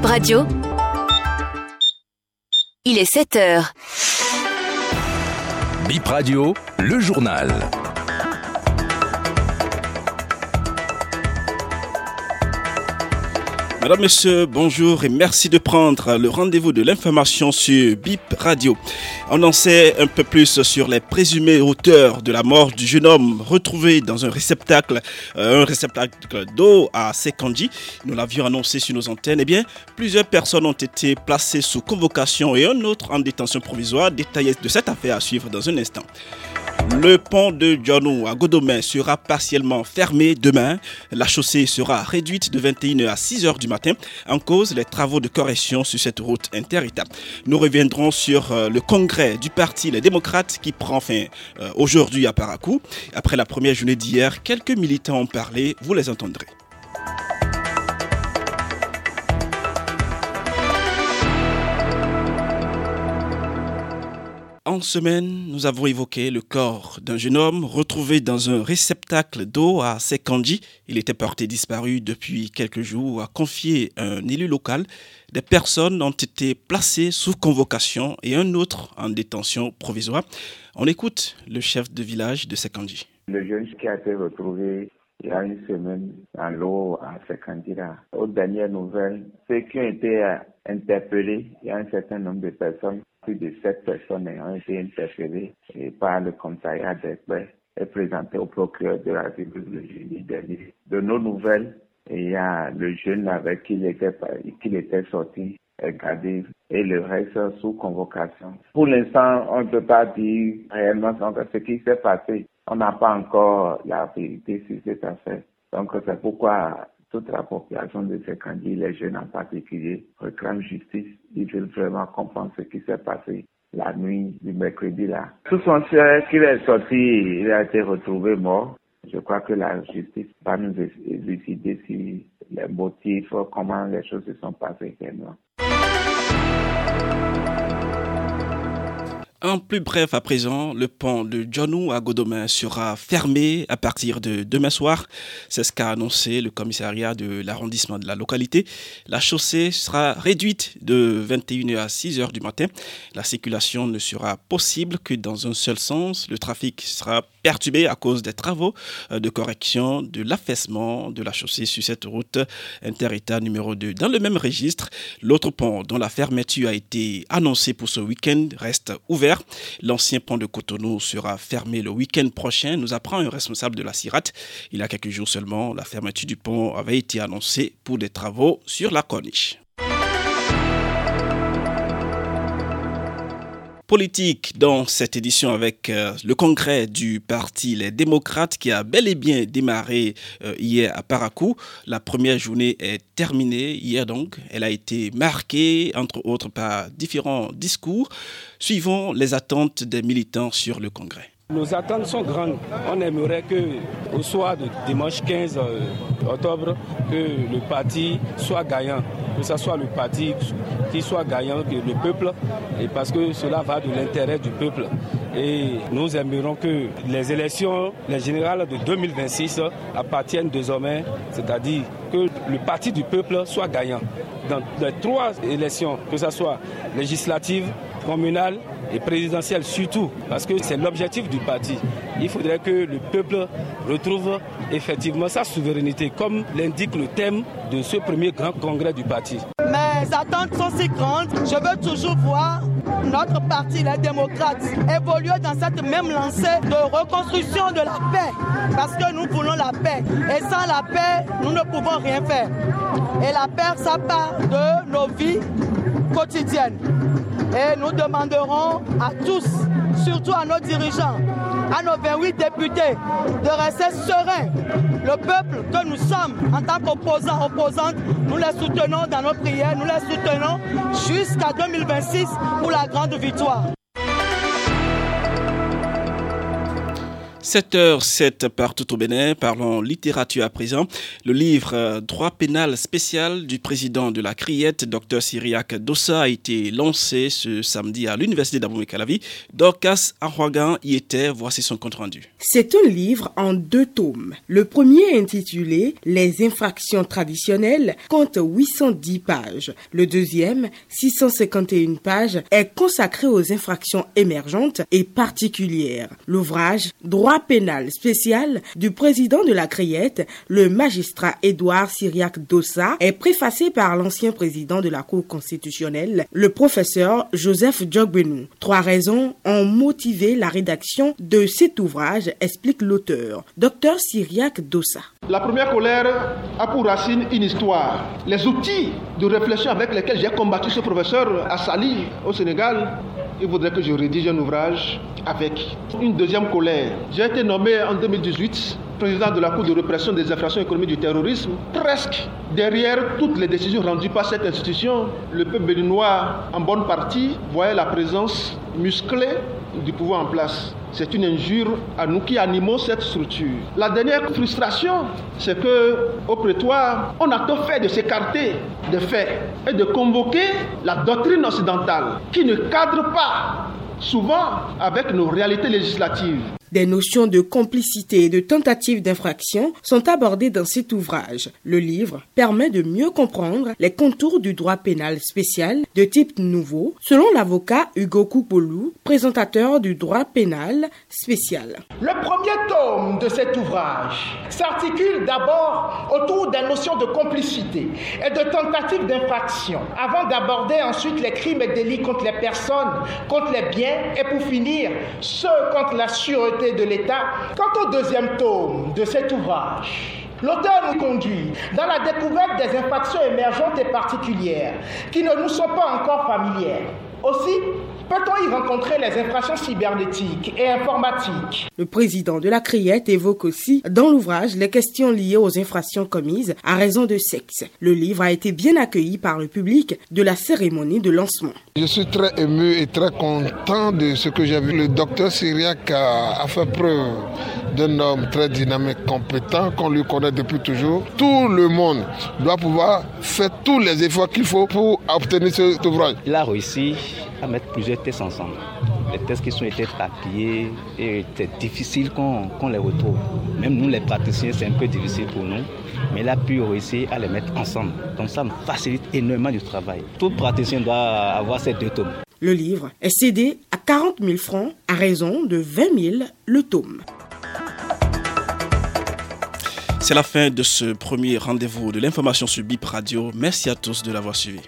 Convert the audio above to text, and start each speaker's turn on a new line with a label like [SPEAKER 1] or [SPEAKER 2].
[SPEAKER 1] Bip Radio. Il est 7 heures.
[SPEAKER 2] Bip Radio, le journal.
[SPEAKER 3] Madame, Monsieur, bonjour et merci de prendre le rendez-vous de l'information sur BIP Radio. On en sait un peu plus sur les présumés auteurs de la mort du jeune homme retrouvé dans un réceptacle, euh, un réceptacle d'eau à Sekandji. Nous l'avions annoncé sur nos antennes. Eh bien, plusieurs personnes ont été placées sous convocation et un autre en détention provisoire. Détaillé de cette affaire à suivre dans un instant. Le pont de Djonou à Godomain sera partiellement fermé demain. La chaussée sera réduite de 21h à 6h du matin en cause les travaux de correction sur cette route inter-État. Nous reviendrons sur euh, le congrès du parti Les Démocrates qui prend fin euh, aujourd'hui à Paracou. Après la première journée d'hier, quelques militants ont parlé, vous les entendrez. En semaine, nous avons évoqué le corps d'un jeune homme retrouvé dans un réceptacle d'eau à Sekandji. Il était porté disparu depuis quelques jours, a confié un élu local. Des personnes ont été placées sous convocation et un autre en détention provisoire. On écoute le chef de village de Sekandji.
[SPEAKER 4] Le jeune qui a été retrouvé il y a une semaine dans l'eau à Sekandji, aux dernières nouvelles, ceux qui ont été interpellés, il y a un certain nombre de personnes plus de sept personnes ont été interpellées par le commissariat d'experts et présentées au procureur de la République le jeudi dernier. De nos nouvelles, il y a le jeune avec qui il était, qu'il était sorti gardé et le reste sous convocation. Pour l'instant, on ne peut pas dire réellement ce qui s'est passé. On n'a pas encore la vérité sur cette affaire. Donc c'est pourquoi toute la population de ces candidats, les jeunes en particulier, réclament justice. Ils veulent vraiment comprendre ce qui s'est passé la nuit du mercredi là. Tout son frère qu'il est sorti, il a été retrouvé mort. Je crois que la justice va nous élucider si les motifs, comment les choses se sont passées réellement.
[SPEAKER 3] En plus bref, à présent, le pont de Djonou à Godomain sera fermé à partir de demain soir. C'est ce qu'a annoncé le commissariat de l'arrondissement de la localité. La chaussée sera réduite de 21h à 6h du matin. La circulation ne sera possible que dans un seul sens. Le trafic sera perturbé à cause des travaux de correction de l'affaissement de la chaussée sur cette route inter-État numéro 2. Dans le même registre, l'autre pont dont la fermeture a été annoncée pour ce week-end reste ouvert L'ancien pont de Cotonou sera fermé le week-end prochain, nous apprend un responsable de la CIRAT. Il y a quelques jours seulement, la fermeture du pont avait été annoncée pour des travaux sur la corniche. Politique dans cette édition avec euh, le congrès du parti Les Démocrates qui a bel et bien démarré euh, hier à Paracou. La première journée est terminée hier donc. Elle a été marquée entre autres par différents discours. Suivons les attentes des militants sur le congrès.
[SPEAKER 5] Nos attentes sont grandes. On aimerait que, au soir de dimanche 15 euh, octobre, que le parti soit gagnant, que ce soit le parti qui soit gagnant, que le peuple, et parce que cela va de l'intérêt du peuple. Et nous aimerions que les élections, les générales de 2026 appartiennent désormais, c'est-à-dire que le parti du peuple soit gagnant. Dans les trois élections, que ce soit législative, communale et présidentielle surtout, parce que c'est l'objectif du parti. Il faudrait que le peuple retrouve effectivement sa souveraineté, comme l'indique le thème de ce premier grand congrès du parti.
[SPEAKER 6] Mes attentes sont si grandes, je veux toujours voir notre parti, les démocrates, évoluer dans cette même lancée de reconstruction de la paix, parce que nous voulons la paix. Et sans la paix, nous ne pouvons rien faire. Et la paix, ça part de nos vies quotidiennes. Et nous demanderons à tous, surtout à nos dirigeants, à nos 28 députés, de rester sereins. Le peuple que nous sommes en tant qu'opposants, opposantes, nous les soutenons dans nos prières, nous les soutenons jusqu'à 2026 pour la grande victoire.
[SPEAKER 3] 7h07 partout au Bénin, parlons littérature à présent. Le livre euh, Droit pénal spécial du président de la Criette, Dr Syriac Dossa, a été lancé ce samedi à l'université d'Abomey-Calavi. Dorcas Arwagan y était, voici son compte rendu.
[SPEAKER 1] C'est un livre en deux tomes. Le premier intitulé Les infractions traditionnelles compte 810 pages. Le deuxième, 651 pages, est consacré aux infractions émergentes et particulières. L'ouvrage Droit pénal spécial du président de la Criette, le magistrat Édouard Syriac Dossa, est préfacé par l'ancien président de la Cour constitutionnelle, le professeur Joseph Djogbenou. Trois raisons ont motivé la rédaction de cet ouvrage, explique l'auteur, Dr Syriac Dossa.
[SPEAKER 7] La première colère a pour racine une histoire. Les outils de réflexion avec lesquels j'ai combattu ce professeur à Sali, au Sénégal, il voudrait que je rédige un ouvrage avec une deuxième colère. J'ai été nommé en 2018 président de la Cour de répression des infractions économiques du terrorisme. Presque derrière toutes les décisions rendues par cette institution, le peuple béninois, en bonne partie, voyait la présence musclée du pouvoir en place. C'est une injure à nous qui animons cette structure. La dernière frustration, c'est que au prétoire, on a tout fait de s'écarter des faits et de convoquer la doctrine occidentale qui ne cadre pas souvent avec nos réalités législatives.
[SPEAKER 1] Des notions de complicité et de tentative d'infraction sont abordées dans cet ouvrage. Le livre permet de mieux comprendre les contours du droit pénal spécial de type nouveau, selon l'avocat Hugo Koupolou, présentateur du droit pénal spécial.
[SPEAKER 8] Le premier tome de cet ouvrage s'articule d'abord autour des notions de complicité et de tentative d'infraction, avant d'aborder ensuite les crimes et délits contre les personnes, contre les biens et pour finir ceux contre la sûreté de l'État. Quant au deuxième tome de cet ouvrage, L'auteur nous conduit dans la découverte des infractions émergentes et particulières qui ne nous sont pas encore familières. Aussi, peut-on y rencontrer les infractions cybernétiques et informatiques?
[SPEAKER 1] Le président de la Criette évoque aussi dans l'ouvrage les questions liées aux infractions commises à raison de sexe. Le livre a été bien accueilli par le public de la cérémonie de lancement.
[SPEAKER 9] Je suis très ému et très content de ce que j'ai vu. Le docteur Syriac a, fait preuve d'un homme très dynamique, compétent, qu'on lui connaît depuis toujours. Tout le monde doit pouvoir faire tous les efforts qu'il faut pour obtenir cet ouvrage.
[SPEAKER 10] Il a réussi à mettre plusieurs tests ensemble. Les tests qui sont été papiers et c'est difficile qu'on les retrouve. Même nous, les praticiens, c'est un peu difficile pour nous. Mais il a pu réussir à les mettre ensemble. Donc ça me facilite énormément du travail. Tout praticien doit avoir ces deux tomes.
[SPEAKER 1] Le livre est cédé à 40 000 francs à raison de 20 000 le tome.
[SPEAKER 3] C'est la fin de ce premier rendez-vous de l'information sur BIP Radio. Merci à tous de l'avoir suivi.